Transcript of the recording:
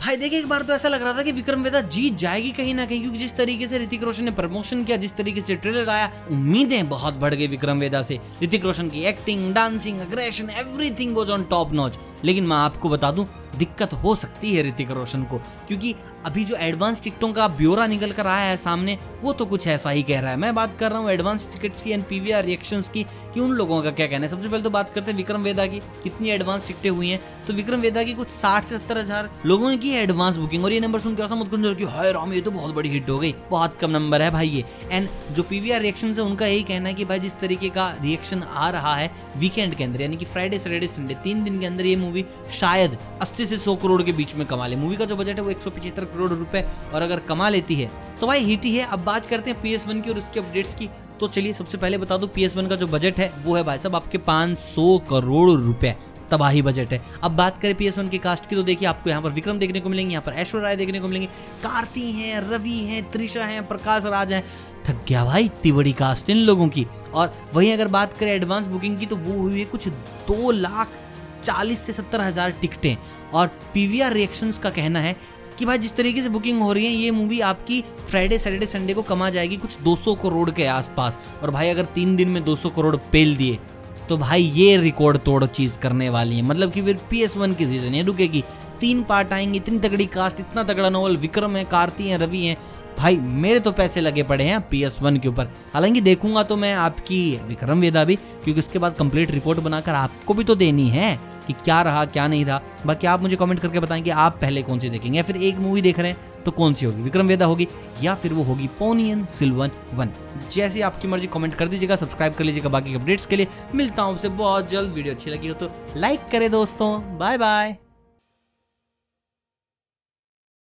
भाई देखिए, एक बार तो ऐसा लग रहा था कि विक्रम वेदा जीत जाएगी कहीं ना कहीं, क्योंकि जिस तरीके से ऋतिक रोशन ने प्रमोशन किया, जिस तरीके से ट्रेलर आया, उम्मीदें बहुत बढ़ गई विक्रम वेदा से। ऋतिक रोशन की acting dancing aggression everything was on top notch लेकिन मैं आपको बता दूँ दिक्कत हो सकती है ऋतिक रोशन को, क्योंकि अभी जो एडवांस टिकटों का ब्यौरा निकल कर आया है सामने, वो तो कुछ ऐसा ही कह रहा है। मैं बात कर रहा हूँ एडवांस टिकट्स की एंड पीवीआर रिएक्शंस की, कि उन लोगों का क्या कहना है? सबसे पहले तो बात करते हैं विक्रम वेदा की, कितनी एडवांस टिकटें हुई हैं? तो विक्रम वेदा की कुछ साठ से सत्तर हज़ार लोगों ने की एडवांस बुकिंग और ये नंबर सुन के ऐसा मत कि, हाय राम, ये तो बहुत बड़ी हिट हो गई। बहुत कम नंबर है भाई ये। एंड जो पी पीवीआर रिएक्शन है, उनका यही कहना है कि, भाई, जिस तरीके का रिएक्शन आ रहा है वीकेंड के अंदर, यानी कि फ्राइडे सैटरडे संडे तीन दिन के अंदर ये मूवी शायद अस्सी से सौ करोड़ के बीच में कमा ले। मूवी का जो बजट है वो एक करोड़ रुपए और अगर कमा लेती है तो भाई हिट ही है। अब बात करते हैं पी की और उसके अपडेट्स की। तो चलिए, सबसे पहले बता दो पी का जो बजट है, वो है भाई साहब आपके 500 करोड़ रुपए। तबाही बजट है। अब बात करें पी एस वन की कास्ट की तो देखिए आपको यहाँ पर विक्रम देखने को मिलेंगे, यहाँ पर ऐश्वर्य राय देखने को मिलेंगे। कार्ती हैं, रवि हैं, त्रिशा हैं, प्रकाश राज हैं। थक गया भाई, इतनी बड़ी कास्ट इन लोगों की। और वहीं अगर बात करें एडवांस बुकिंग की तो वो हुई है कुछ दो लाख चालीस से सत्तर हज़ार टिकटें। और पीवीआर रिएक्शंस का कहना है कि भाई, जिस तरीके से बुकिंग हो रही है, ये मूवी आपकी फ्राइडे सैटरडे संडे को कमा जाएगी कुछ 200 करोड़ के आसपास। और भाई, अगर तीन दिन में 200 करोड़ पेल दिए तो भाई, ये रिकॉर्ड तोड़ चीज़ करने वाली है। मतलब कि फिर पी एस वन की सीज़न ये रुकेगी। तीन पार्ट आएँगे, इतनी तगड़ी कास्ट इतना तगड़ा नोवल विक्रम है, कार्ती है, रवि है। भाई, मेरे तो पैसे लगे पड़े हैं पी एस वन के ऊपर। हालाँकि देखूँगा तो मैं आपकी विक्रम वेदा भी, क्योंकि उसके बाद कंप्लीट रिपोर्ट बनाकर आपको भी तो देनी है। कि क्या रहा, क्या नहीं रहा। बाकी आप मुझे कमेंट करके बताएँ कि आप पहले कौन सी देखेंगे या फिर एक मूवी देख रहे हैं तो कौन सी होगी? विक्रम वेदा होगी या फिर वो होगी पोनियन सिल्वन वन जैसे आपकी मर्ज़ी कमेंट कर दीजिएगा सब्सक्राइब कर लीजिएगा बाकी अपडेट्स के लिए। मिलता हूँ आपसे बहुत जल्द। वीडियो अच्छी लगी हो तो लाइक करें दोस्तों। Bye bye